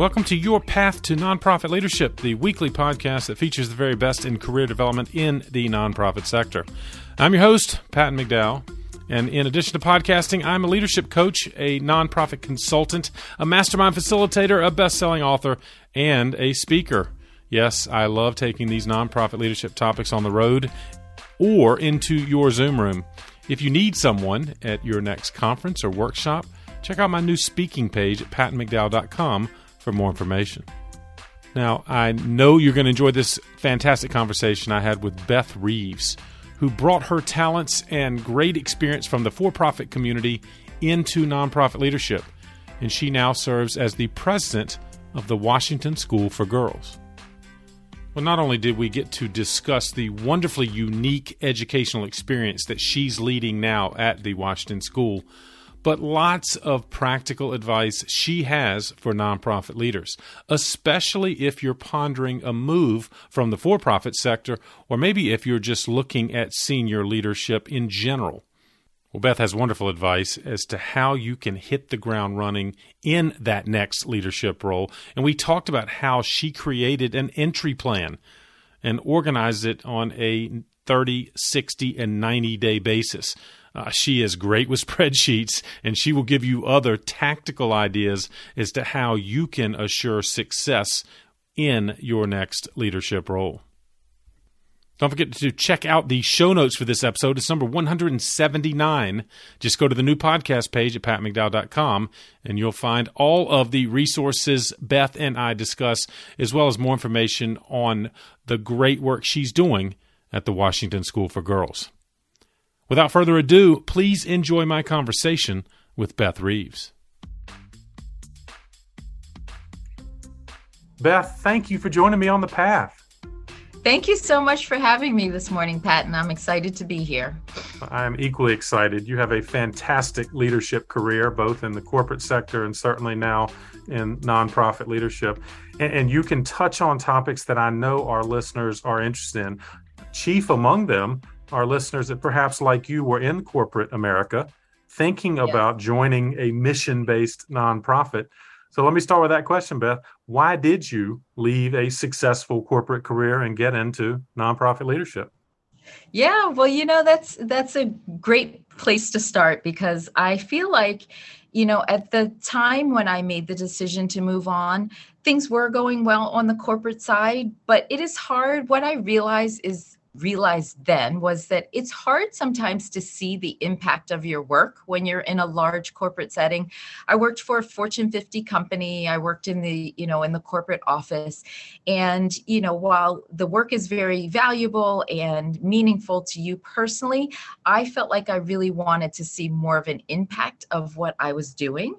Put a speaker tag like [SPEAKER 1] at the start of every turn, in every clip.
[SPEAKER 1] Welcome to Your Path to Nonprofit Leadership, the weekly podcast that features the very best in career development in the nonprofit sector. I'm your host, Patton McDowell. And in addition to podcasting, I'm a leadership coach, a nonprofit consultant, a mastermind facilitator, a best selling author, and a speaker. Yes, I love taking these nonprofit leadership topics on the road or into your Zoom room. If you need someone at your next conference or workshop, check out my new speaking page at pattonmcdowell.com for more information. Now, I know you're going to enjoy this fantastic conversation I had with Beth Reeves, who brought her talents and great experience from the for profit community into nonprofit leadership. And she now serves as the president of the Washington School for Girls. Well, not only did we get to discuss the wonderfully unique educational experience that she's leading now at the Washington School, but lots of practical advice she has for nonprofit leaders, especially if you're pondering a move from the for profit sector, or maybe if you're just looking at senior leadership in general. Well, Beth has wonderful advice as to how you can hit the ground running in that next leadership role. And we talked about how she created an entry plan and organized it on a 30, 60, and 90 day basis. Uh, she is great with spreadsheets, and she will give you other tactical ideas as to how you can assure success in your next leadership role. Don't forget to check out the show notes for this episode. It's number 179. Just go to the new podcast page at pattonmcdowell.com and you'll find all of the resources Beth and I discuss, as well as more information on the great work she's doing at the Washington School for Girls. Without further ado, please enjoy my conversation with Beth Reeves. Beth, thank you for joining me on the path.
[SPEAKER 2] Thank you so much for having me this morning, Pat, and I'm excited to be here.
[SPEAKER 1] I'm equally excited. You have a fantastic leadership career, both in the corporate sector and certainly now in nonprofit leadership. And, and you can touch on topics that I know our listeners are interested in. Chief among them our listeners that perhaps like you were in corporate America thinking yeah. about joining a mission based nonprofit. So let me start with that question, Beth. Why did you leave a successful corporate career and get into nonprofit leadership?
[SPEAKER 2] Yeah, well, you know, that's that's a great place to start because I feel like, you know, at the time when I made the decision to move on, things were going well on the corporate side, but it is hard. What I realize is realized then was that it's hard sometimes to see the impact of your work when you're in a large corporate setting. I worked for a fortune 50 company. I worked in the you know in the corporate office. And you know while the work is very valuable and meaningful to you personally i felt like i really wanted to see more of an impact of what i was doing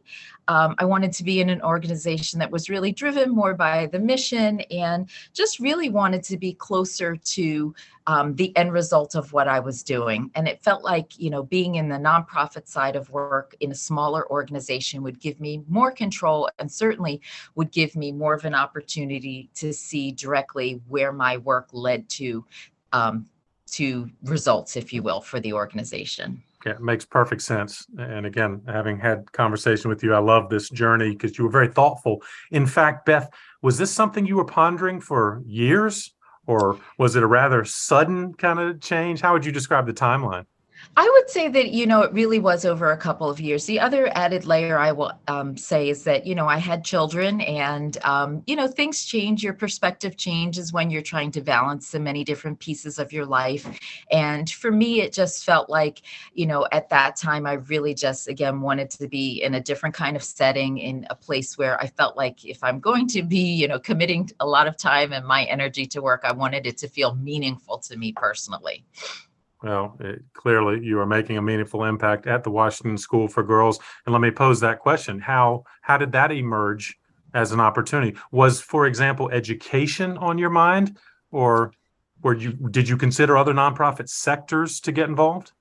[SPEAKER 2] um, I wanted to be in an organization that was really driven more by the mission and just really wanted to be closer to um, the end result of what I was doing. And it felt like, you know, being in the nonprofit side of work in a smaller organization would give me more control and certainly would give me more of an opportunity to see directly where my work led to. Um, to results, if you will, for the organization.
[SPEAKER 1] It makes perfect sense. And again, having had conversation with you, I love this journey because you were very thoughtful. In fact, Beth, was this something you were pondering for years, or was it a rather sudden kind of change? How would you describe the timeline?
[SPEAKER 2] I would say that, you know, it really was over a couple of years. The other added layer I will um, say is that, you know, I had children and, um, you know, things change. Your perspective changes when you're trying to balance the many different pieces of your life. And for me, it just felt like, you know, at that time, I really just, again, wanted to be in a different kind of setting, in a place where I felt like if I'm going to be, you know, committing a lot of time and my energy to work, I wanted it to feel meaningful to me personally.
[SPEAKER 1] Well, it, clearly you are making a meaningful impact at the Washington School for Girls. And let me pose that question: How how did that emerge as an opportunity? Was, for example, education on your mind, or were you did you consider other nonprofit sectors to get involved?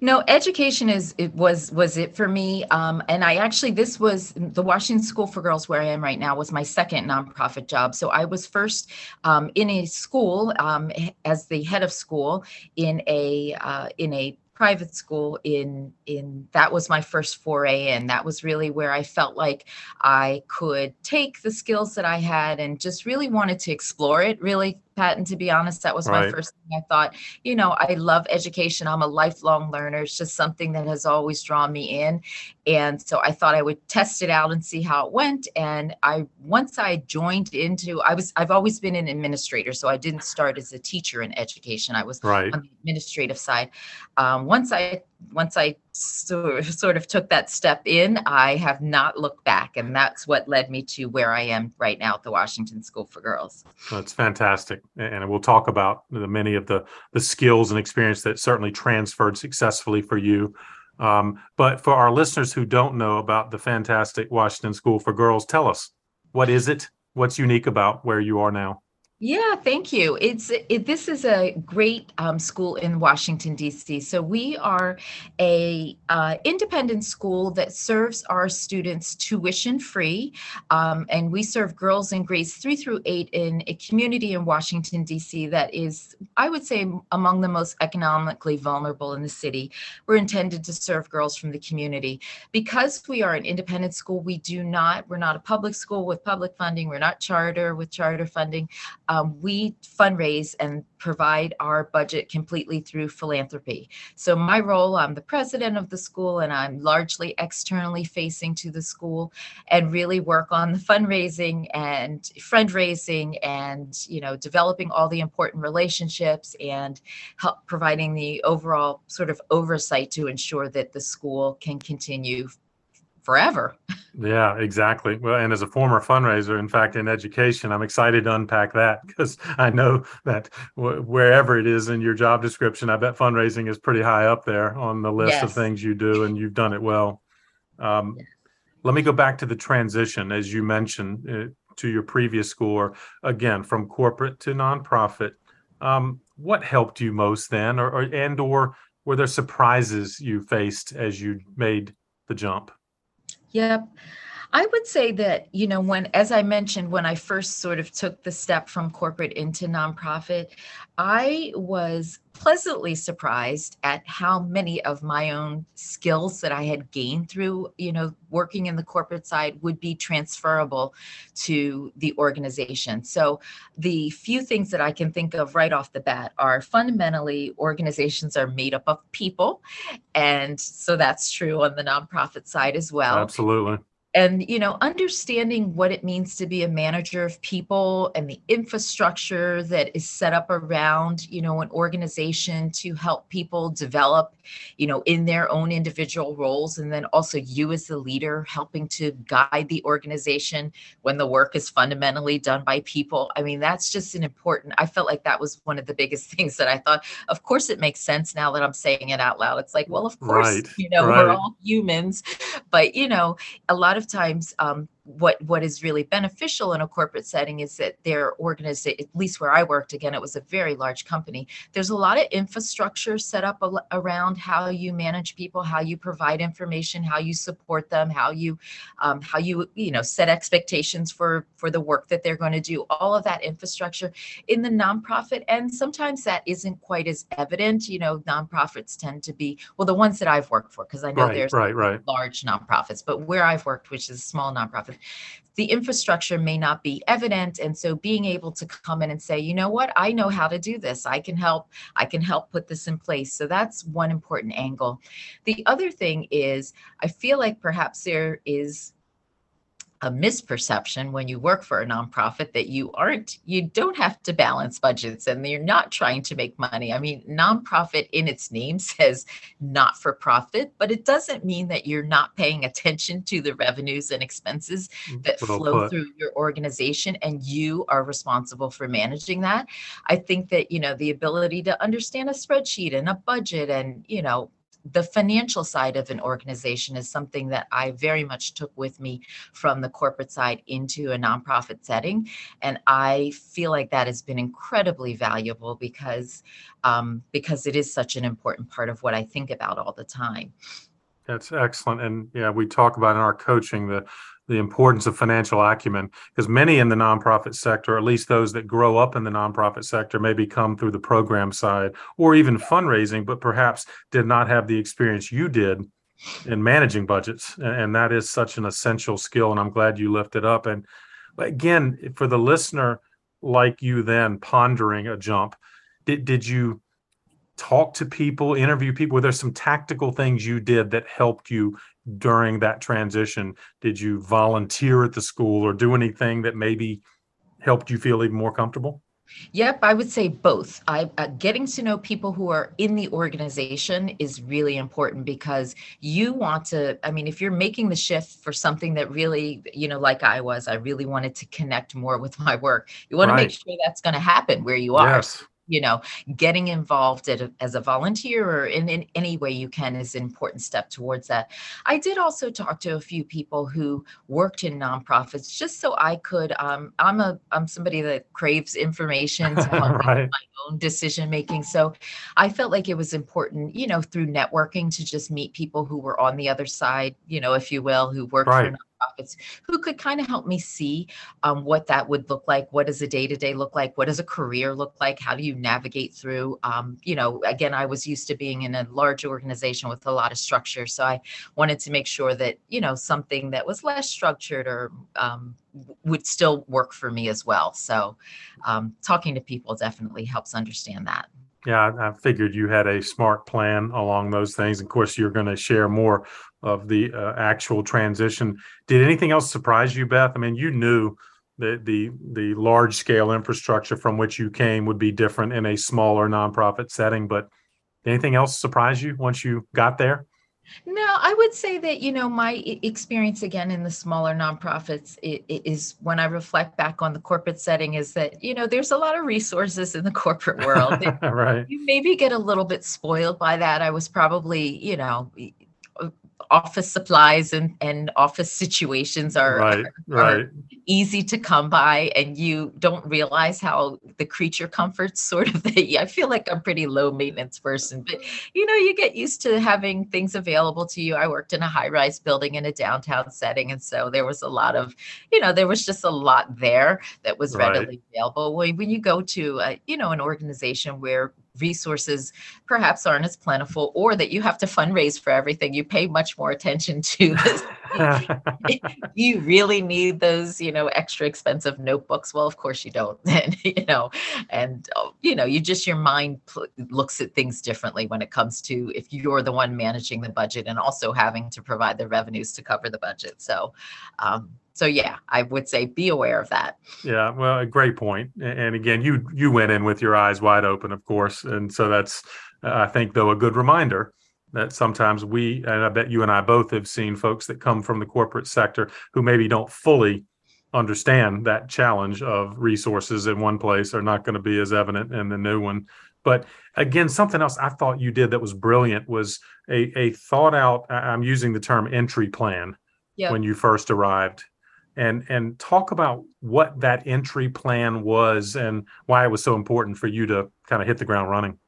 [SPEAKER 2] No, education is it was was it for me. Um, and I actually this was the Washington School for Girls where I am right now was my second nonprofit job. So I was first um, in a school um, as the head of school in a uh, in a private school in in that was my first foray in that was really where i felt like i could take the skills that i had and just really wanted to explore it really Patton, to be honest. That was right. my first thing I thought. You know, I love education. I'm a lifelong learner. It's just something that has always drawn me in. And so I thought I would test it out and see how it went. And I once I joined into I was I've always been an administrator. So I didn't start as a teacher in education. I was right. on the administrative side. Um, once I once I sort of took that step in, I have not looked back. And that's what led me to where I am right now at the Washington School for Girls.
[SPEAKER 1] That's fantastic. And we'll talk about the many of the, the skills and experience that certainly transferred successfully for you. Um, but for our listeners who don't know about the fantastic Washington School for Girls, tell us what is it? What's unique about where you are now?
[SPEAKER 2] Yeah, thank you. It's it, this is a great um, school in Washington D.C. So we are a uh, independent school that serves our students tuition free, um, and we serve girls in grades three through eight in a community in Washington D.C. that is, I would say, among the most economically vulnerable in the city. We're intended to serve girls from the community because we are an independent school. We do not. We're not a public school with public funding. We're not charter with charter funding um, we fundraise and provide our budget completely through philanthropy. So, my role, I'm the president of the school and I'm largely externally facing to the school and really work on the fundraising and fundraising and, you know, developing all the important relationships and help providing the overall sort of oversight to ensure that the school can continue forever.
[SPEAKER 1] Yeah, exactly. Well, and as a former fundraiser, in fact, in education, I'm excited to unpack that because I know that w- wherever it is in your job description, I bet fundraising is pretty high up there on the list yes. of things you do, and you've done it well. Um, yes. Let me go back to the transition, as you mentioned, uh, to your previous school, or again from corporate to nonprofit. Um, what helped you most then, or, or and or were there surprises you faced as you made the jump?
[SPEAKER 2] Yep. I would say that, you know, when, as I mentioned, when I first sort of took the step from corporate into nonprofit, I was pleasantly surprised at how many of my own skills that I had gained through, you know, working in the corporate side would be transferable to the organization. So the few things that I can think of right off the bat are fundamentally organizations are made up of people. And so that's true on the nonprofit side as well.
[SPEAKER 1] Absolutely
[SPEAKER 2] and you know understanding what it means to be a manager of people and the infrastructure that is set up around you know an organization to help people develop you know in their own individual roles and then also you as the leader helping to guide the organization when the work is fundamentally done by people. I mean that's just an important i felt like that was one of the biggest things that i thought of course it makes sense now that i'm saying it out loud. It's like well of course right, you know right. we're all humans. But you know a lot of times um, what what is really beneficial in a corporate setting is that their organization at least where i worked again it was a very large company there's a lot of infrastructure set up al- around how you manage people how you provide information how you support them how you um, how you you know set expectations for for the work that they're going to do all of that infrastructure in the nonprofit and sometimes that isn't quite as evident you know nonprofits tend to be well the ones that i've worked for because i know
[SPEAKER 1] right,
[SPEAKER 2] there's
[SPEAKER 1] right, right.
[SPEAKER 2] large nonprofits but where i've worked which is a small nonprofit the infrastructure may not be evident. And so being able to come in and say you know what? I know how to do this. I can help. I can help put this in place. So that's one important angle. The other thing is i feel like perhaps there is a misperception when you work for a nonprofit that you aren't you don't have to balance budgets and you're not trying to make money i mean nonprofit in its name says not for profit but it doesn't mean that you're not paying attention to the revenues and expenses mm, that well flow put. through your organization and you are responsible for managing that i think that you know the ability to understand a spreadsheet and a budget and you know the financial side of an organization is something that I very much took with me from the corporate side into a nonprofit setting. And I feel like that has been incredibly valuable because um, because it is such an important part of what I think about all the time.
[SPEAKER 1] That's excellent. And yeah, we talk about in our coaching the the importance of financial acumen because many in the nonprofit sector, at least those that grow up in the nonprofit sector, maybe come through the program side or even fundraising, but perhaps did not have the experience you did in managing budgets. And that is such an essential skill. And I'm glad you lifted up. And again, for the listener like you then pondering a jump, did, did you talk to people, interview people? Were there some tactical things you did that helped you during that transition? Did you volunteer at the school or do anything that maybe helped you feel even more comfortable?
[SPEAKER 2] Yep, I would say both. I uh, getting to know people who are in the organization is really important because you want to. I mean, if you're making the shift for something that really, you know, like I was, I really wanted to connect more with my work. You want right. to make sure that's going to happen where you are.
[SPEAKER 1] Yes
[SPEAKER 2] you know getting involved a, as a volunteer or in, in any way you can is an important step towards that i did also talk to a few people who worked in nonprofits just so i could um, i'm a i'm somebody that craves information to help right. my own decision making so i felt like it was important you know through networking to just meet people who were on the other side you know if you will who worked right. for nonprofits who could kind of help me see um, what that would look like. What does a day to day look like? What does a career look like? How do you navigate through? Um, you know, again, I was used to being in a large organization with a lot of structure. So I wanted to make sure that, you know, something that was less structured or um, would still work for me as well. So um, talking to people definitely helps understand that.
[SPEAKER 1] Yeah, I figured you had a smart plan along those things. Of course, you're going to share more of the uh, actual transition. Did anything else surprise you, Beth? I mean, you knew that the the large scale infrastructure from which you came would be different in a smaller nonprofit setting, but anything else surprise you once you got there?
[SPEAKER 2] No, I would say that, you know, my experience again in the smaller nonprofits is when I reflect back on the corporate setting is that, you know, there's a lot of resources in the corporate world.
[SPEAKER 1] right.
[SPEAKER 2] You maybe get a little bit spoiled by that. I was probably, you know, office supplies and, and office situations are,
[SPEAKER 1] right, are, right. Are
[SPEAKER 2] easy to come by and you don't realize how the creature comforts sort of the, I feel like I'm pretty low maintenance person, but you know, you get used to having things available to you. I worked in a high rise building in a downtown setting. And so there was a lot of, you know, there was just a lot there that was readily right. available. When, when you go to, a, you know, an organization where resources perhaps aren't as plentiful or that you have to fundraise for everything. You pay much more attention to this you really need those you know extra expensive notebooks. Well of course you don't. And you know and oh, you know you just your mind pl- looks at things differently when it comes to if you're the one managing the budget and also having to provide the revenues to cover the budget. So um, so yeah i would say be aware of that
[SPEAKER 1] yeah well a great point. and again you you went in with your eyes wide open of course and so that's uh, i think though a good reminder that sometimes we and i bet you and i both have seen folks that come from the corporate sector who maybe don't fully understand that challenge of resources in one place are not going to be as evident in the new one but again something else i thought you did that was brilliant was a, a thought out i'm using the term entry plan yep. when you first arrived and and talk about what that entry plan was and why it was so important for you to kind of hit the ground running.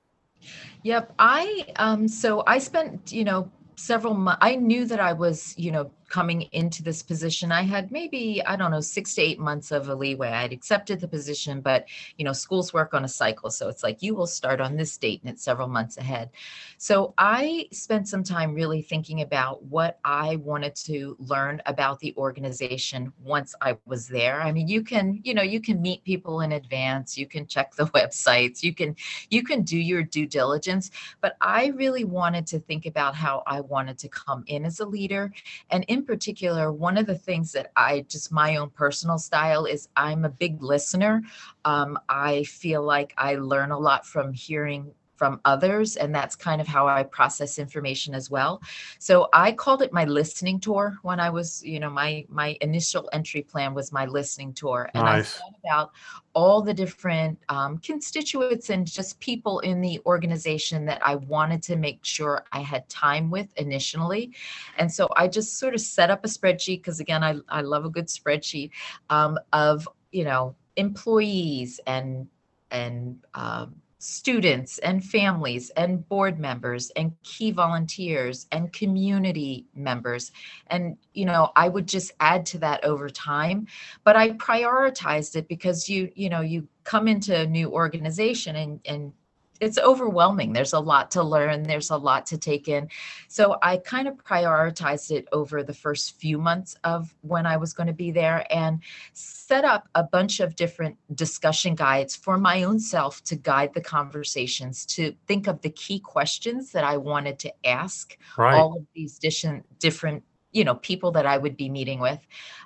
[SPEAKER 2] Yep, I um so I spent, you know, several months I knew that I was, you know, coming into this position i had maybe i don't know six to eight months of a leeway. I had accepted the position but you know schools work on a cycle so it's like you will start on this date and it's several months ahead. So i spent some time really thinking about what i wanted to learn about the organization once i was there. I mean you can you know you can meet people in advance you can check the websites you can you can do your due diligence but i really wanted to think about how i wanted to come in as a leader. And in in particular, one of the things that I just my own personal style is I'm a big listener. Um, I feel like I learn a lot from hearing from others and that's kind of how i process information as well. So i called it my listening tour when i was you know my my initial entry plan was my listening tour. And nice. i thought about all the different um, constituents and just people in the organization that i wanted to make sure i had time with initially. And so i just sort of set up a spreadsheet because again I, I love a good spreadsheet um, of you know employees and and um, students and families and board members and key volunteers and community members. And you know i would just add to that over time. But i prioritized it because you you know you come into a new organization and and it's overwhelming. There's a lot to learn, there's a lot to take in. So I kind of prioritized it over the first few months of when I was going to be there and set up a bunch of different discussion guides for my own self to guide the conversations, to think of the key questions that I wanted to ask right. all of these different different you know people that i would be meeting with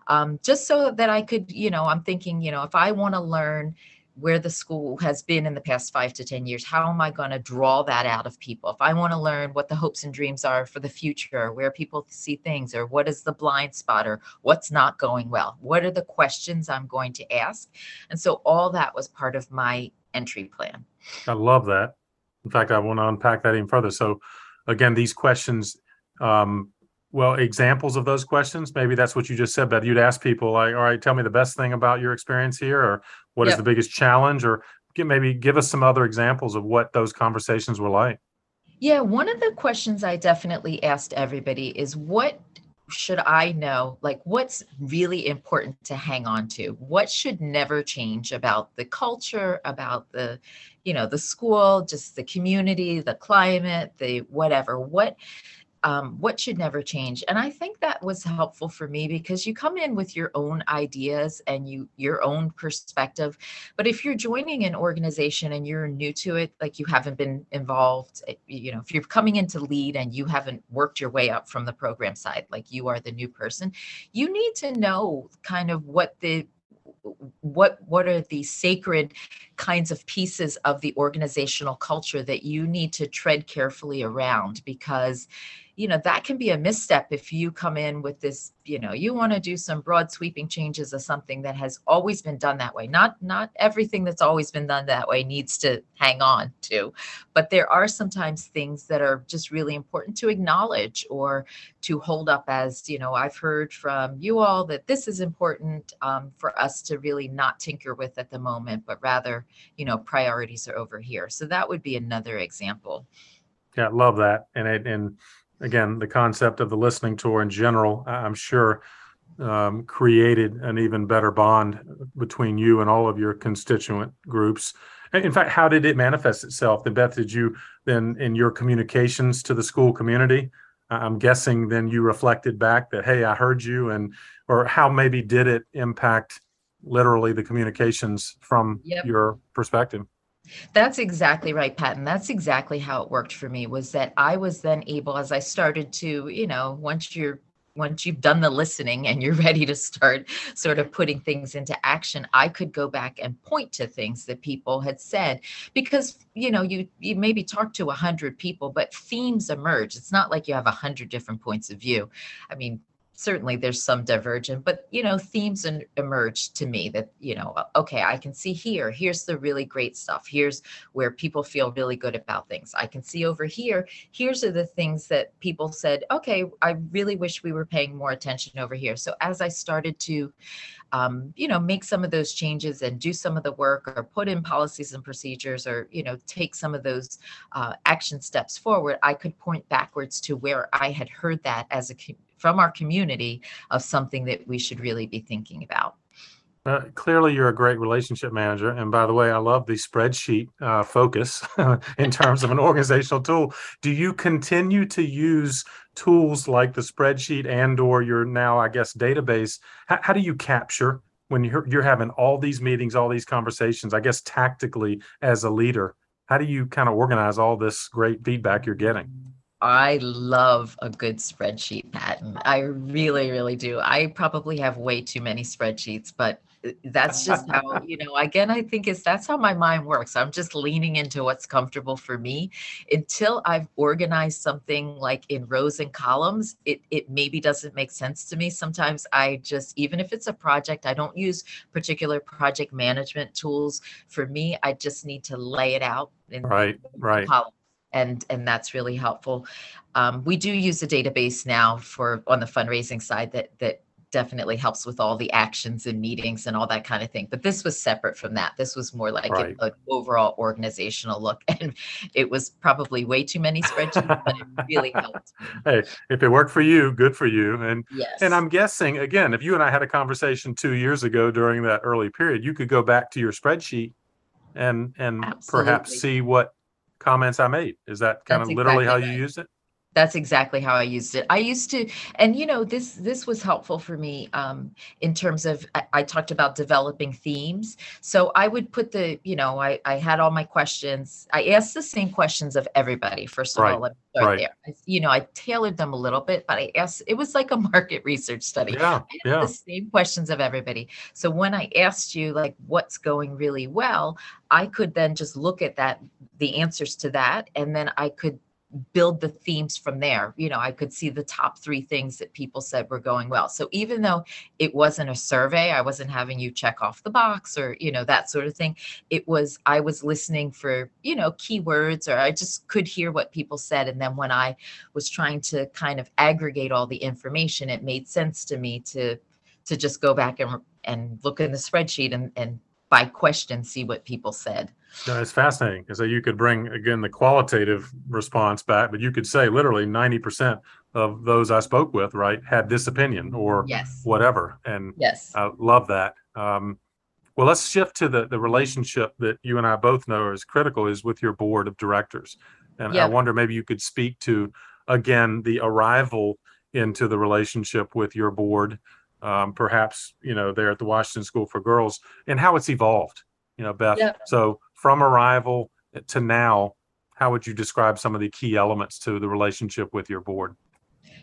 [SPEAKER 2] um, just so that i could you know i'm thinking you know if i want to learn where the school has been in the past five to 10 years. How am I going to draw that out of people? If I want to learn what the hopes and dreams are for the future, where people see things, or what is the blind spot, or what's not going well, what are the questions I'm going to ask? And so all that was part of my entry plan.
[SPEAKER 1] I love that. In fact, I want to unpack that even further. So, again, these questions um, well examples of those questions? Maybe that's what you just said but you'd ask people like all right tell me the best thing about your experience here or what yep. is the biggest challenge? Or give, maybe give us some other examples of what those conversations were like.
[SPEAKER 2] Yeah one of the questions i definitely asked everybody is what should i know? Like what's really important to hang on to? What should never change about the culture about the you know the school just the community the climate the whatever? What um, what should never change. And i think that was helpful for me because you come in with your own ideas and you your own perspective. But if you're joining an organization and you're new to it like you haven't been involved eh, you know if you're coming in to lead and you haven't worked your way up from the program side like you are the new person you need to know kind of what the what what are the sacred kinds of pieces of the organizational culture that you need to tread carefully around because you know that can be a misstep if you come in with this you know you want to do some broad sweeping changes of something that has always been done that way. Not not everything that's always been done that way needs to hang on to but there are sometimes things that are just really important to acknowledge or to hold up as you know i've heard from you all that this is important um, for us to really not tinker with at the moment but rather you know priorities are over here. So that would be another example.
[SPEAKER 1] Yeah love that. And it and again, the concept of the listening tour in general, I'm sure um, created an even better bond between you and all of your constituent groups. In fact, how did it manifest itself? Then, Beth, did you then in your communications to the school community? I'm guessing then you reflected back that, hey, I heard you, and or how maybe did it impact literally the communications from yep. your perspective?
[SPEAKER 2] That's exactly right, Patton. That's exactly how it worked for me was that I was then able, as I started to, you know, once you're once you've done the listening and you're ready to start sort of putting things into action i could go back and point to things that people had said. Because you know you you maybe talk to a hundred people but themes emerge. It's not like you have a hundred different points of view. I mean certainly there's some divergent but you know themes emerge to me that you know okay i can see here here's the really great stuff. Here's where people feel really good about things. I can see over here here's are the things that people said okay i really wish we were paying more attention over here. So as i started to um, you know make some of those changes and do some of the work or put in policies and procedures or you know take some of those uh, action steps forward i could point backwards to where i had heard that as a from our community of something that we should really be thinking about.
[SPEAKER 1] Uh, clearly, you're a great relationship manager. And by the way, I love the spreadsheet uh, focus in terms of an organizational tool. Do you continue to use tools like the spreadsheet and/or your now, I guess, database? How, how do you capture when you're you're having all these meetings, all these conversations? I guess tactically as a leader, how do you kind of organize all this great feedback you're getting?
[SPEAKER 2] I love a good spreadsheet, Patton. I really, really do. I probably have way too many spreadsheets, but uh, that's just how, you know, again, I think is that's how my mind works. I'm just leaning into what's comfortable for me until I've organized something like in rows and columns. It, it maybe doesn't make sense to me. Sometimes I just, even if it's a project, I don't use particular project management tools. For me, I just need to lay it out
[SPEAKER 1] in right, right. columns
[SPEAKER 2] and and that's really helpful. Um, we do use a database now for on the fundraising side that that definitely helps with all the actions and meetings and all that kind of thing. But this was separate from that. This was more like
[SPEAKER 1] Right.
[SPEAKER 2] an overall organizational look. And it was probably way too many spreadsheets, but it really helped.
[SPEAKER 1] Hey, if it worked for you, good for you. And
[SPEAKER 2] Yes.
[SPEAKER 1] and I'm guessing again, if you and I had a conversation two years ago during that early period, you could go back to your spreadsheet and and perhaps see what comments I made. Is that kind
[SPEAKER 2] That's
[SPEAKER 1] of literally how
[SPEAKER 2] exactly
[SPEAKER 1] you
[SPEAKER 2] right.
[SPEAKER 1] used it?
[SPEAKER 2] That's exactly how I used it. I used to, and you know, this this was helpful for me um, in terms of I, I talked about developing themes. So I would put the, you know, I I had all my questions. I asked the same questions of everybody. First of
[SPEAKER 1] Right,
[SPEAKER 2] all, let me start
[SPEAKER 1] right.
[SPEAKER 2] there. I, you know, I tailored them a little bit, but I asked. It was like a market research study.
[SPEAKER 1] Yeah, yeah.
[SPEAKER 2] the same questions of everybody. So when I asked you like what's going really well, I could then just look at that, the answers to that, and then I could build the themes from there. You know, I could see the top three things that people said were going well. So even though it wasn't a survey, I wasn't having you check off the box or, you know, that sort of thing. It was, I was listening for, you know, keywords or I just could hear what people said. And then when I was trying to kind of aggregate all the information, it made sense to me to to just go back and and look in the spreadsheet and and by question see what people said.
[SPEAKER 1] No, it's fascinating because you could bring again the qualitative response back, but you could say literally 90% of those I spoke with, right, had this opinion or
[SPEAKER 2] Yes.
[SPEAKER 1] whatever. And
[SPEAKER 2] Yes.
[SPEAKER 1] I love that. Um, well, let's shift to the, the relationship that you and I both know is critical is with your board of directors. And I wonder maybe you could speak to, again, the arrival into the relationship with your board, um, perhaps, you know, there at the Washington School for Girls and how it's evolved, you know, Beth.
[SPEAKER 2] Yeah.
[SPEAKER 1] So from arrival to now, how would you describe some of the key elements to the relationship with your board?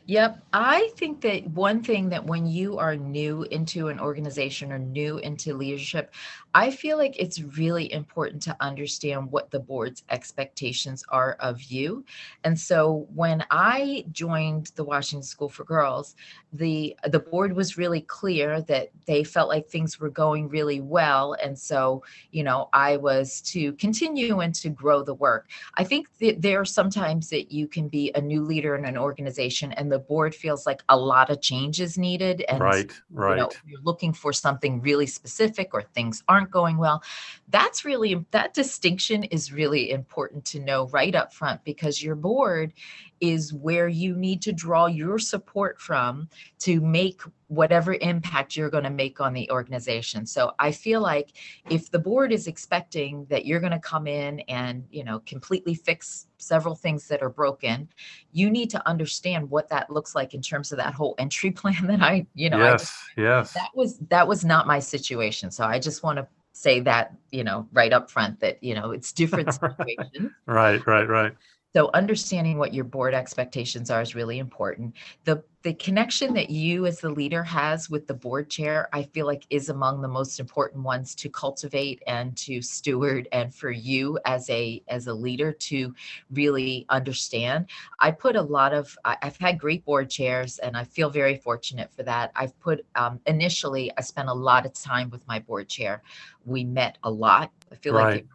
[SPEAKER 2] Yep. I think that one thing that when you are new into an organization or new into leadership, I feel like it's really important to understand what the board's expectations are of you. And so when I joined the Washington School for Girls, the the board was really clear that they felt like things were going really well and so, you know, I was to continue and to grow the work. I think that there are sometimes that you can be a new leader in an organization and the board feels like a lot of change is needed and
[SPEAKER 1] right, right.
[SPEAKER 2] you know you're looking for something really specific or things aren't going well that's really that distinction is really important to know right up front because your board is where you need to draw your support from to make whatever impact you're going to make on the organization so i feel like if the board is expecting that you're going to come in and you know completely fix several things that are broken you need to understand what that looks like in terms of that whole entry plan that i you know I
[SPEAKER 1] yes, yes.
[SPEAKER 2] that was that was not my situation so i just want to say that you know right up front that you know it's different situations
[SPEAKER 1] Right, right, right.
[SPEAKER 2] So understanding what your board expectations are is really important. The the connection that you as the leader has with the board chair i feel like is among the most important ones to cultivate and to steward and for you as a as a leader to really understand. I put a lot of i've had great board chairs and i feel very fortunate for that. I've put um, initially i spent a lot of time with my board chair. We met a lot. I feel like
[SPEAKER 1] Right.
[SPEAKER 2] it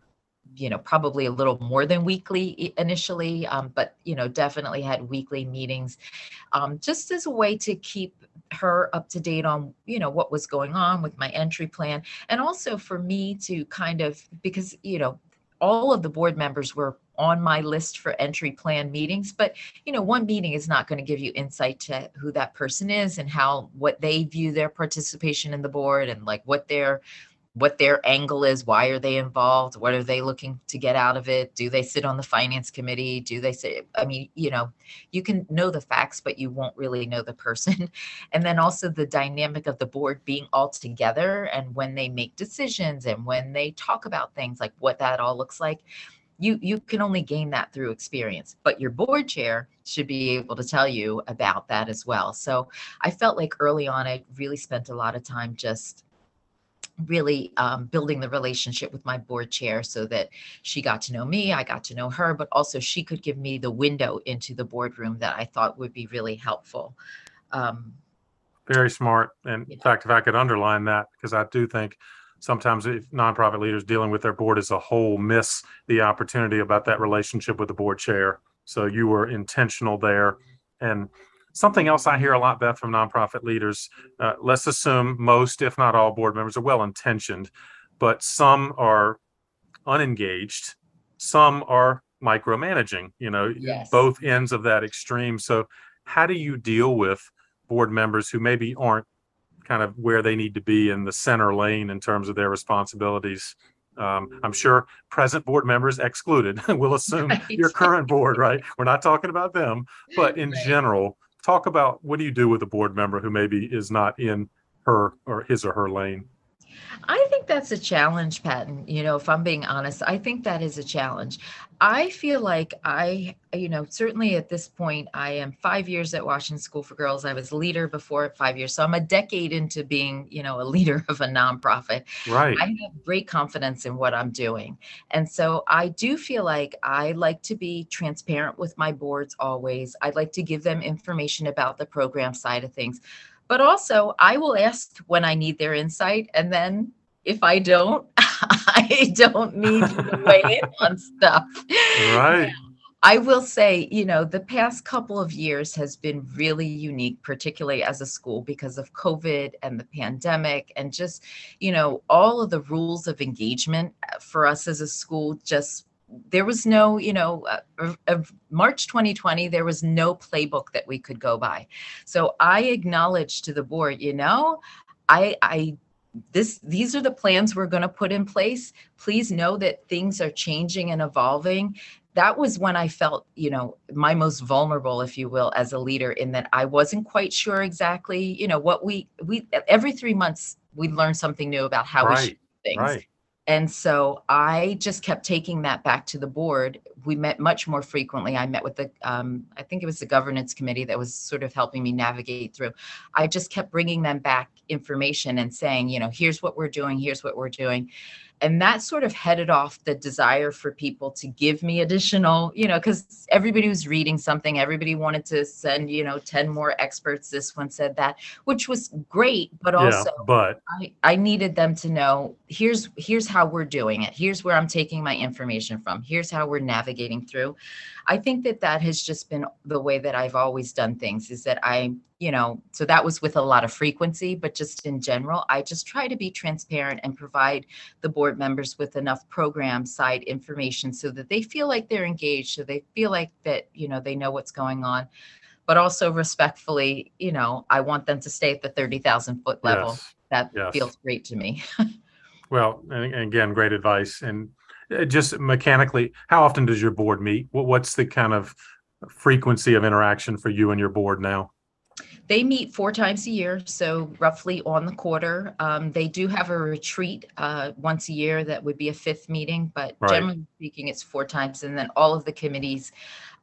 [SPEAKER 2] you know probably a little more than weekly initially um, but you know definitely had weekly meetings um, just as a way to keep her up to date on you know what was going on with my entry plan. And also for me to kind of because you know all of the board members were on my list for entry plan meetings but you know one meeting is not going to give you insight to who that person is and how what they view their participation in the board and like what their what their angle is why are they involved what are they looking to get out of it do they sit on the finance committee do they sit i mean you know you can know the facts but you won't really know the person. And then also the dynamic of the board being all together and when they make decisions and when they talk about things like what that all looks like you you can only gain that through experience. But your board chair should be able to tell you about that as well. So i felt like early on i really spent a lot of time just really um, building the relationship with my board chair so that she got to know me i got to know her but also she could give me the window into the boardroom that i thought would be really helpful um,
[SPEAKER 1] Very smart. And in
[SPEAKER 2] Yeah.
[SPEAKER 1] fact, if I could underline that, because I do think sometimes if nonprofit leaders dealing with their board as a whole miss the opportunity about that relationship with the board chair. So you were intentional there. And Something else I hear a lot, Beth, from nonprofit leaders. Uh, let's assume most, if not all, board members are well intentioned, but some are unengaged, some are micromanaging. You know,
[SPEAKER 2] Yes.
[SPEAKER 1] both ends of that extreme. So, how do you deal with board members who maybe aren't kind of where they need to be in the center lane in terms of their responsibilities? Um, I'm sure present board members excluded. we'll assume
[SPEAKER 2] Right.
[SPEAKER 1] your current board, right? We're not talking about them, but in
[SPEAKER 2] Right.
[SPEAKER 1] general, talk about what do you do with a board member who maybe is not in her or his or her lane?
[SPEAKER 2] I think that's a challenge, Patton. You know, if I'm being honest, I think that is a challenge. I feel like I, you know, certainly at this point, I am five years at Washington School for Girls. I was leader before five years. So I'm a decade into being, you know, a leader of a nonprofit.
[SPEAKER 1] Right.
[SPEAKER 2] I have great confidence in what I'm doing. And so I do feel like I like to be transparent with my boards always. I'd like to give them information about the program side of things. But also, I will ask when I need their insight. And then if I don't, I don't need to weigh in on stuff.
[SPEAKER 1] Right.
[SPEAKER 2] I will say, you know, the past couple of years has been really unique, particularly as a school because of COVID and the pandemic, and just, you know, all of the rules of engagement for us as a school just there was no, you know, uh, of- March 2020, there was no playbook that we could go by. So I acknowledge to the board, you know, I, I, this, these are the plans we're going to put in place. Please know that things are changing and evolving that was when I felt, you know, my most vulnerable, if you will, as a leader, in that I wasn't quite sure exactly, you know, what we we every three months we learn something new about how we should do things.
[SPEAKER 1] Right.
[SPEAKER 2] And so I just kept taking that back to the board. We met much more frequently. I met with the, um, I think it was the governance committee that was sort of helping me navigate through. I just kept bringing them back information and saying, you know, here's what we're doing, here's what we're doing. And that sort of headed off the desire for people to give me additional, you know, because everybody was reading something, everybody wanted to send, you know, 10 more experts. This one said that, which was great, but also
[SPEAKER 1] yeah. But
[SPEAKER 2] I, I needed them to know here's here's how we're doing it here's where i'm taking my information from here's how we're navigating through i think that that has just been the way that i've always done things is that i you know so that was with a lot of frequency but just in general i just try to be transparent and provide the board members with enough program side information so that they feel like they're engaged so they feel like that you know they know what's going on but also respectfully you know i want them to stay at the 30000 foot level
[SPEAKER 1] yes.
[SPEAKER 2] that
[SPEAKER 1] Yes.
[SPEAKER 2] feels great to me.
[SPEAKER 1] Well, and again, great advice. And uh, just mechanically, how often does your board meet? What's the kind of frequency of interaction for you and your board now?
[SPEAKER 2] They meet four times a year, so roughly on the quarter. Um, they do have a retreat uh, once a year that would be a fifth meeting, but
[SPEAKER 1] Right.
[SPEAKER 2] generally speaking, it's four times. And then all of the committees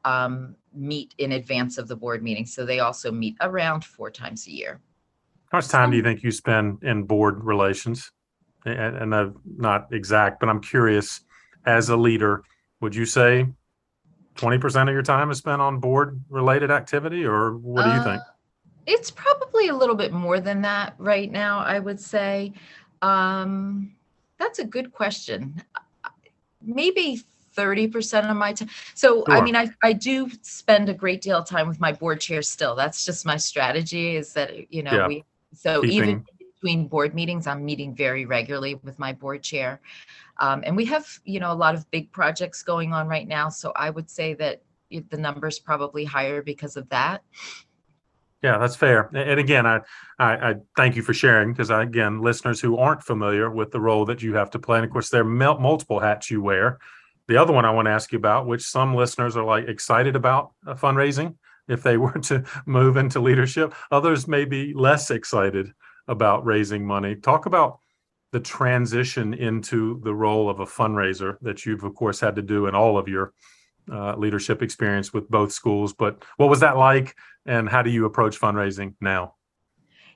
[SPEAKER 2] um, meet in advance of the board meeting, so they also meet around four times a year.
[SPEAKER 1] How much time do you think you spend in board relations? And, and I'm not exact, but I'm curious. As a leader, would you say twenty percent of your time is spent on board-related activity, or what do you think?
[SPEAKER 2] It's probably a little bit more than that right now, I would say. Um, that's a good question. Maybe 30% of my time. So, I mean, I, I do spend a great deal of time with my board chair still. That's just my strategy is that, you know,
[SPEAKER 1] Yeah.
[SPEAKER 2] we, so even between board meetings, I'm meeting very regularly with my board chair. Um, and we have, you know, a lot of big projects going on right now. So I would say that the number's probably higher because of that.
[SPEAKER 1] Yeah, that's fair. And again, I, I, I thank you for sharing because again, listeners who aren't familiar with the role that you have to play, and of course, there are multiple hats you wear. The other one I want to ask you about, which some listeners are like excited about uh, fundraising if they were to move into leadership, others may be less excited about raising money. Talk about the transition into the role of a fundraiser that you've, of course, had to do in all of your uh, leadership experience with both schools. But what was that like? and how do you approach fundraising now?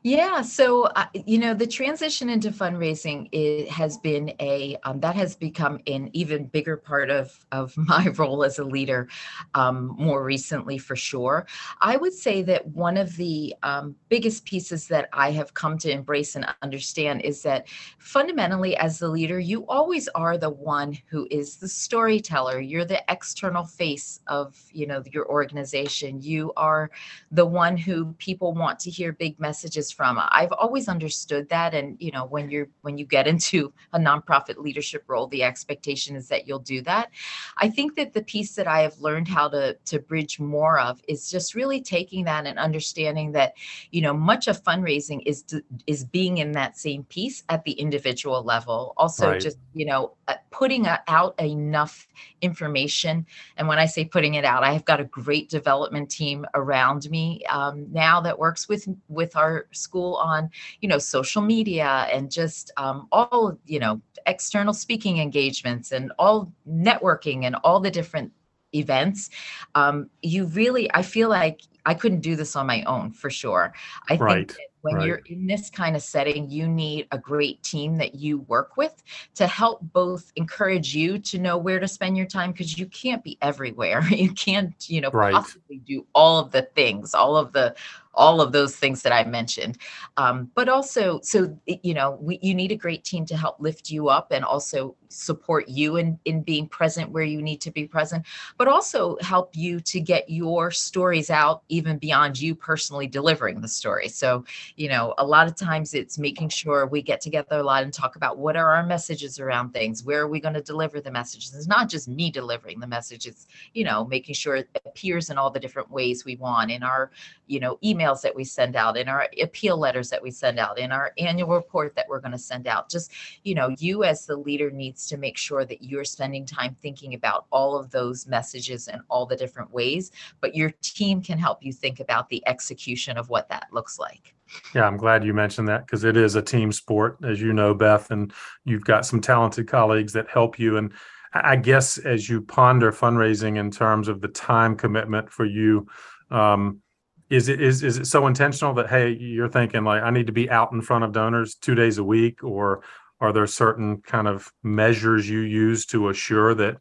[SPEAKER 2] Yeah, so uh, you know the transition into fundraising has been a um, that has become an even bigger part of of my role as a leader um, more recently for sure. I would say that one of the um, biggest pieces that I have come to embrace and understand is that fundamentally as the leader you always are the one who is the storyteller. You're the external face of you know your organization. You are the one who people want to hear big messages from. I've always understood that. And, you know, when you're, when you get into a nonprofit leadership role, the expectation is that you'll do that. I think that the piece that I have learned how to, to bridge more of is just really taking that and understanding that, you know, much of fundraising is, is being in that same piece at the individual level. Also right. just, you know, uh, putting out enough information. And when I say putting it out, I've got a great development team around me um, now that works with, with our school on you know social media and just um, all you know external speaking engagements and all networking and all the different events um, you really i feel like i couldn't do this on my own for sure i
[SPEAKER 1] right.
[SPEAKER 2] think when
[SPEAKER 1] right.
[SPEAKER 2] you're in this kind of setting you need a great team that you work with to help both encourage you to know where to spend your time because you can't be everywhere you can't you know
[SPEAKER 1] right.
[SPEAKER 2] possibly do all of the things all of the all of those things that I mentioned. Um, but also, so you know, we, you need a great team to help lift you up and also support you in in being present where you need to be present, but also help you to get your stories out even beyond you personally delivering the story. So, you know, a lot of times it's making sure we get together a lot and talk about what are our messages around things, where are we going to deliver the messages. It's not just me delivering the message; it's you know making sure it appears in all the different ways we want in our you know email emails that we send out, in our appeal letters that we send out, in our annual report that we're going to send out. Just, you know, you as the leader needs to make sure that you're spending time thinking about all of those messages and all the different ways, but your team can help you think about the execution of what that looks like.
[SPEAKER 1] Yeah, I'm glad you mentioned that because it is a team sport, as you know, Beth, and you've got some talented colleagues that help you. And I guess as you ponder fundraising in terms of the time commitment for you, um, is it is is it so intentional that hey you're thinking like i need to be out in front of donors two days a week or are there certain kind of measures you use to assure that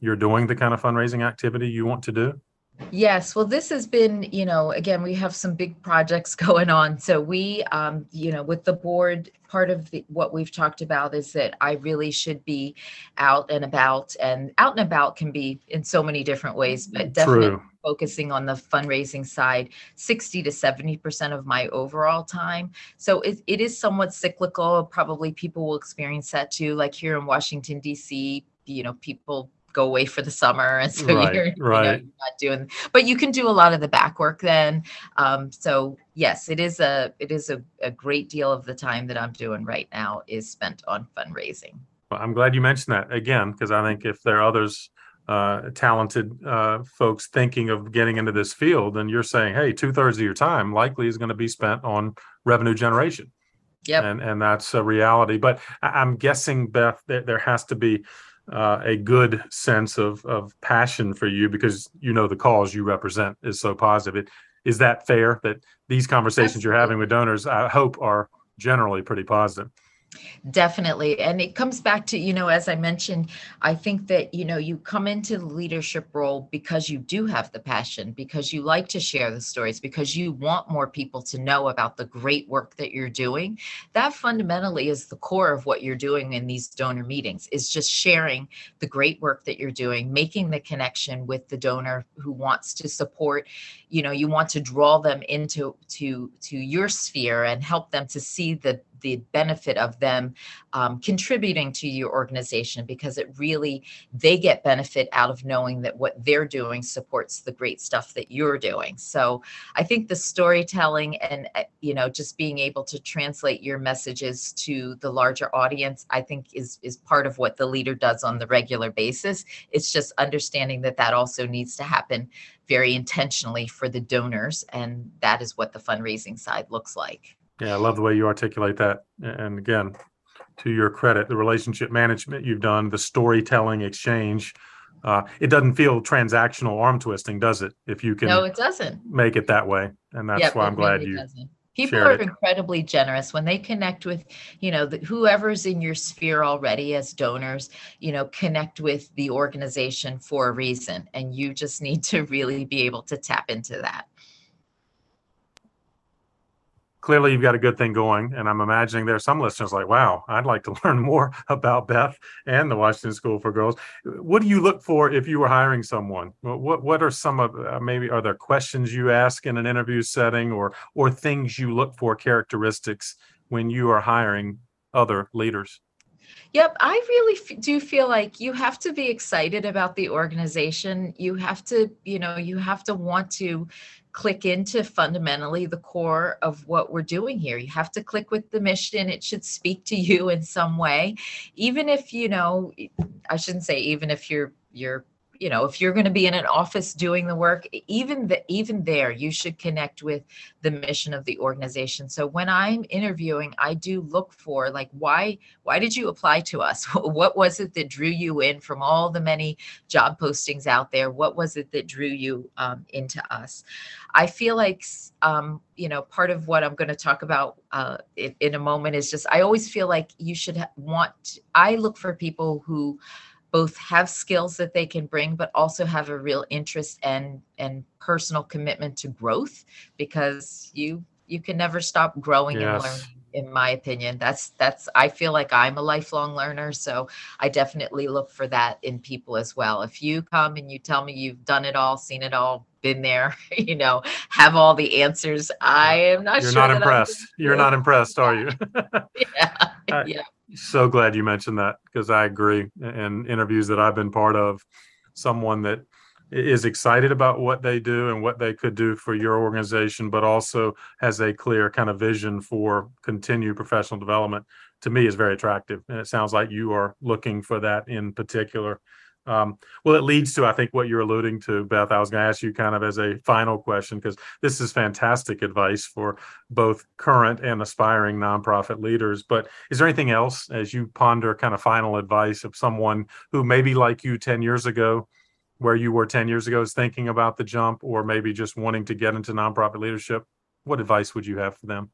[SPEAKER 1] you're doing the kind of fundraising activity you want to do
[SPEAKER 2] Yes, well, this has been, you know, again, we have some big projects going on. So we, um, you know, with the board, part of the, what we've talked about is that I really should be out and about, and out and about can be in so many different ways, but definitely
[SPEAKER 1] True.
[SPEAKER 2] Focusing on the fundraising side, 60 to 70% of my overall time. So it, it is somewhat cyclical. Probably people will experience that too. Like here in Washington, D.C., you know, people go away for the summer and so
[SPEAKER 1] right,
[SPEAKER 2] you're,
[SPEAKER 1] right.
[SPEAKER 2] you know, you're not doing but you can do a lot of the back work then um, so yes it is a it is a, a great deal of the time that i'm doing right now is spent on fundraising
[SPEAKER 1] well, i'm glad you mentioned that again because i think if there are others uh, talented uh, folks thinking of getting into this field and you're saying hey two-thirds of your time likely is going to be spent on revenue generation
[SPEAKER 2] Yep.
[SPEAKER 1] and and that's a reality but I- i'm guessing beth that there has to be uh, a good sense of of passion for you because you know the cause you represent is so positive. It, is that fair that these conversations you're having with donors, I hope, are generally pretty positive?
[SPEAKER 2] Definitely. And it comes back to, you know, as I mentioned, I think that, you know, you come into the leadership role because you do have the passion, because you like to share the stories, because you want more people to know about the great work that you're doing. That fundamentally is the core of what you're doing in these donor meetings, is just sharing the great work that you're doing, making the connection with the donor who wants to support, you know, you want to draw them into to to your sphere and help them to see the the benefit of them um, contributing to your organization because it really they get benefit out of knowing that what they're doing supports the great stuff that you're doing. So i think the storytelling and uh, you know just being able to translate your messages to the larger audience i think is is part of what the leader does on the regular basis. It's just understanding that that also needs to happen very intentionally for the donors and that is what the fundraising side looks like
[SPEAKER 1] yeah, I love the way you articulate that. And again, to your credit, the relationship management you've done, the storytelling exchange, uh, it doesn't feel transactional arm twisting, does it? If you can
[SPEAKER 2] no, it doesn't
[SPEAKER 1] make it that way. And that's
[SPEAKER 2] yep,
[SPEAKER 1] why I'm glad
[SPEAKER 2] really
[SPEAKER 1] you
[SPEAKER 2] doesn't. people are incredibly generous when they connect with you know the, whoever's in your sphere already as donors you know connect with the organization for a reason and you just need to really be able to tap into that
[SPEAKER 1] clearly you've got a good thing going and i'm imagining there are some listeners like wow i'd like to learn more about beth and the washington school for girls. What do you look for if you were hiring someone? What what are some of uh, maybe are there questions you ask in an interview setting or or things you look for characteristics when you are hiring other leaders?
[SPEAKER 2] Yep, I really f- do feel like you have to be excited about the organization. You have to, you know, you have to want to click into fundamentally the core of what we're doing here. You have to click with the mission. It should speak to you in some way. Even if, you know, I shouldn't say even if you're you're you know if you're going to be in an office doing the work even the even there you should connect with the mission of the organization. So when i'm interviewing i do look for like why why did you apply to us? What was it that drew you in from all the many job postings out there? What was it that drew you um, into us? I feel like um, you know part of what i'm going to talk about uh, in, in, a moment is just i always feel like you should want i look for people who both have skills that they can bring but also have a real interest and and personal commitment to growth because you you can never stop growing yes. and learning in my opinion. That's that's i feel like i'm a lifelong learner so i definitely look for that in people as well. If you come and you tell me you've done it all seen it all been there you know have all the answers i am not
[SPEAKER 1] you're
[SPEAKER 2] sure
[SPEAKER 1] not impressed. you're not impressed are you?
[SPEAKER 2] yeah yeah
[SPEAKER 1] so glad you mentioned that because I agree. In interviews that I've been part of, someone that is excited about what they do and what they could do for your organization, but also has a clear kind of vision for continued professional development, to me is very attractive. And it sounds like you are looking for that in particular. Um, well, it leads to, I think, what you're alluding to, Beth. I was going to ask you kind of as a final question, because this is fantastic advice for both current and aspiring nonprofit leaders. But is there anything else as you ponder kind of final advice of someone who maybe like you 10 years ago, where you were 10 years ago, is thinking about the jump or maybe just wanting to get into nonprofit leadership? What advice would you have for them?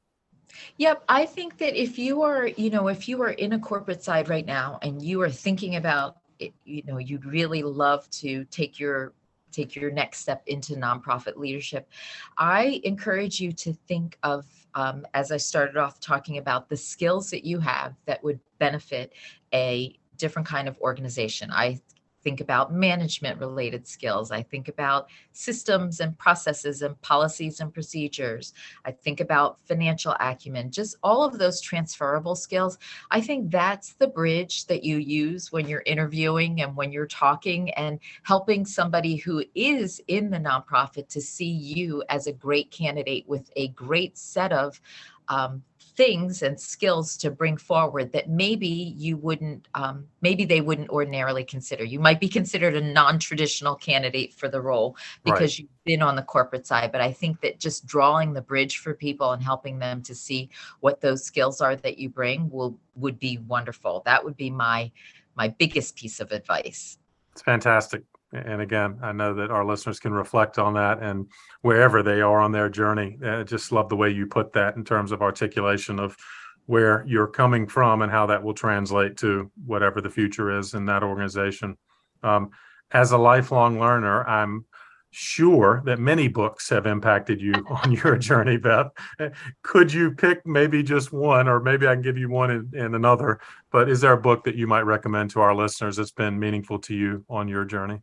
[SPEAKER 2] Yep, I think that if you are, you know, if you are in a corporate side right now and you are thinking about it, you know you'd really love to take your take your next step into nonprofit leadership. I encourage you to think of um, as i started off talking about the skills that you have that would benefit a different kind of organization. I think about management related skills. I think about systems and processes and policies and procedures. I think about financial acumen, just all of those transferable skills. I think that's the bridge that you use when you're interviewing and when you're talking and helping somebody who is in the nonprofit to see you as a great candidate with a great set of um, things and skills to bring forward that maybe you wouldn't um, maybe they wouldn't ordinarily consider. You might be considered a non-traditional candidate for the role because right. you've been on the corporate side but i think that just drawing the bridge for people and helping them to see what those skills are that you bring will would be wonderful. That would be my my biggest piece of advice.
[SPEAKER 1] It's fantastic and again, I know that our listeners can reflect on that and wherever they are on their journey. I just love the way you put that in terms of articulation of where you're coming from and how that will translate to whatever the future is in that organization. Um, as a lifelong learner, I'm sure that many books have impacted you on your journey, Beth. Could you pick maybe just one, or maybe I can give you one and, and another? But is there a book that you might recommend to our listeners that's been meaningful to you on your journey?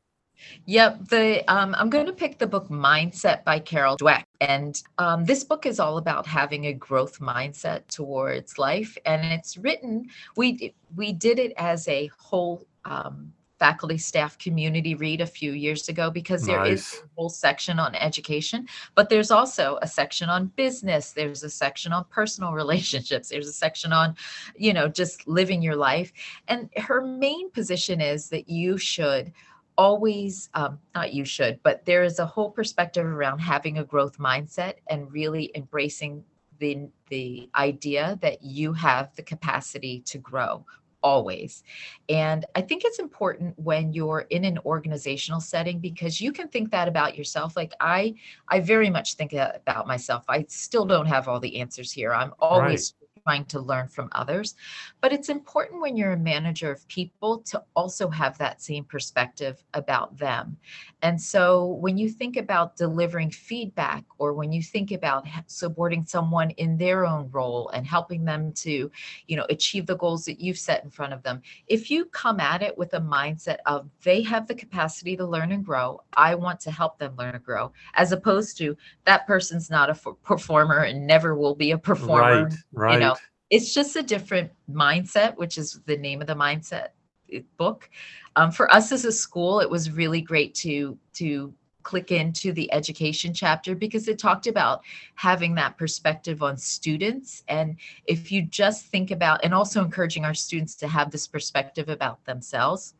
[SPEAKER 2] Yep. The um, I'm going to pick the book Mindset by Carol Dweck, and um, this book is all about having a growth mindset towards life. And it's written. We we did it as a whole um, faculty staff community read a few years ago because there nice. is a whole section on education, but there's also a section on business. There's a section on personal relationships. There's a section on, you know, just living your life. And her main position is that you should always um, not you should but there is a whole perspective around having a growth mindset and really embracing the the idea that you have the capacity to grow always. And I think it's important when you're in an organizational setting because you can think that about yourself. Like I I very much think about myself. I still don't have all the answers here. I'm always right trying to learn from others. But it's important when you're a manager of people to also have that same perspective about them. And so when you think about delivering feedback or when you think about supporting someone in their own role and helping them to, you know, achieve the goals that you've set in front of them, if you come at it with a mindset of they have the capacity to learn and grow, I want to help them learn and grow, as opposed to that person's not a performer and never will be a performer.
[SPEAKER 1] Right, right.
[SPEAKER 2] You know, it's just a different mindset, which is the name of the mindset eh, book. Um, for us as a school, it was really great to to click into the education chapter because it talked about having that perspective on students and if you just think about and also encouraging our students to have this perspective about themselves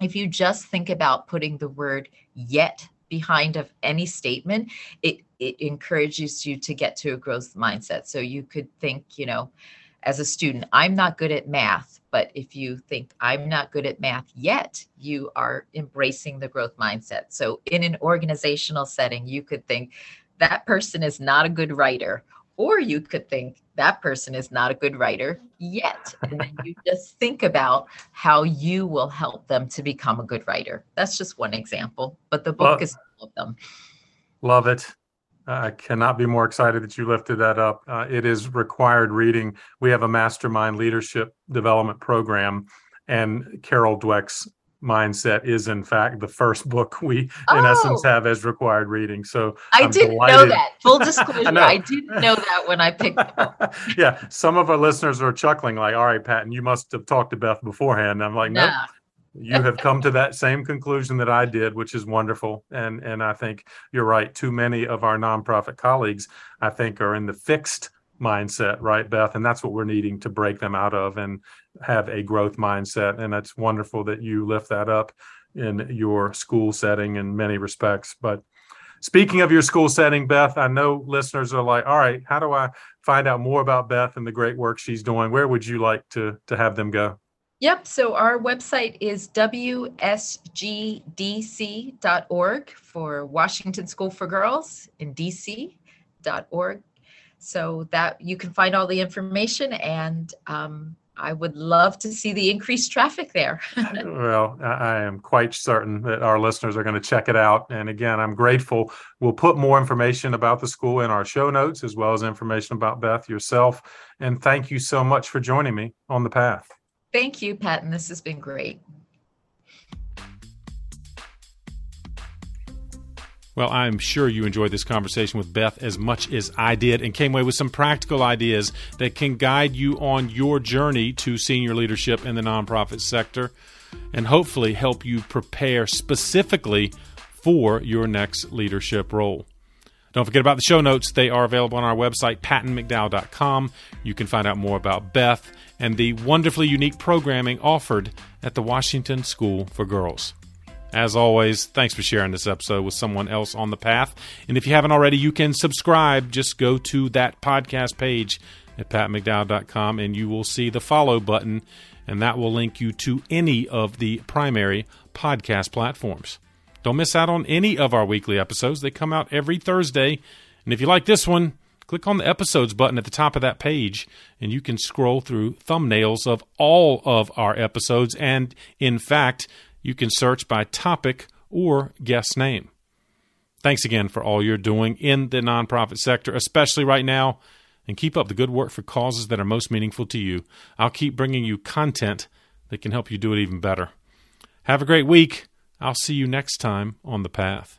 [SPEAKER 2] if you just think about putting the word yet behind of any statement it it encourages you to get to a growth mindset. So you could think you know as a student i'm not good at math but if you think i'm not good at math yet you are embracing the growth mindset. So in an organizational setting you could think that person is not a good writer or you could think that person is not a good writer yet. And then you just think about how you will help them to become a good writer. That's just one example, but the book is full of them.
[SPEAKER 1] Love it. I cannot be more excited that you lifted that up. Uh, it is required reading. We have a mastermind leadership development program, and Carol Dweck's mindset is in fact the first book we in oh. essence have as required reading. So
[SPEAKER 2] i I'm didn't delighted. know that. Full disclosure I, I, didn't know that when i picked
[SPEAKER 1] yeah some of our listeners are chuckling like all right patton you must have talked to beth beforehand. I'm like no. Nope. you have come to that same conclusion that i did which is wonderful. And and i think you're right. Too many of our nonprofit colleagues i think are in the fixed mindset, right, Beth? And that's what we're needing to break them out of. And have a growth mindset. And it's wonderful that you lift that up in your school setting in many respects. But speaking of your school setting, Beth, I know listeners are like, all right, how do I find out more about Beth and the great work she's doing? Where would you like to to have them go?
[SPEAKER 2] Yep. So our website is wsgdc.org for Washington School for Girls in DC.org so that you can find all the information and um, I would love to see the increased traffic there.
[SPEAKER 1] well, I am quite certain that our listeners are going to check it out. And again, I'm grateful. We'll put more information about the school in our show notes, as well as information about Beth yourself. And thank you so much for joining me on the path.
[SPEAKER 2] Thank you, Patton. This has been great.
[SPEAKER 1] Well, I'm sure you enjoyed this conversation with Beth as much as I did and came away with some practical ideas that can guide you on your journey to senior leadership in the nonprofit sector and hopefully help you prepare specifically for your next leadership role. Don't forget about the show notes. They are available on our website, pattonmcdowell.com. You can find out more about Beth and the wonderfully unique programming offered at the Washington School for Girls. As always, thanks for sharing this episode with someone else on the path. And if you haven't already, you can subscribe. Just go to that podcast page at pattonmcdowell.com and you will see the follow button, and that will link you to any of the primary podcast platforms. Don't miss out on any of our weekly episodes. They come out every Thursday. And if you like this one, click on the episodes button at the top of that page, and you can scroll through thumbnails of all of our episodes. And in fact, you can search by topic or guest name. Thanks again for all you're doing in the nonprofit sector, especially right now, and keep up the good work for causes that are most meaningful to you. I'll keep bringing you content that can help you do it even better. Have a great week. I'll see you next time on The Path.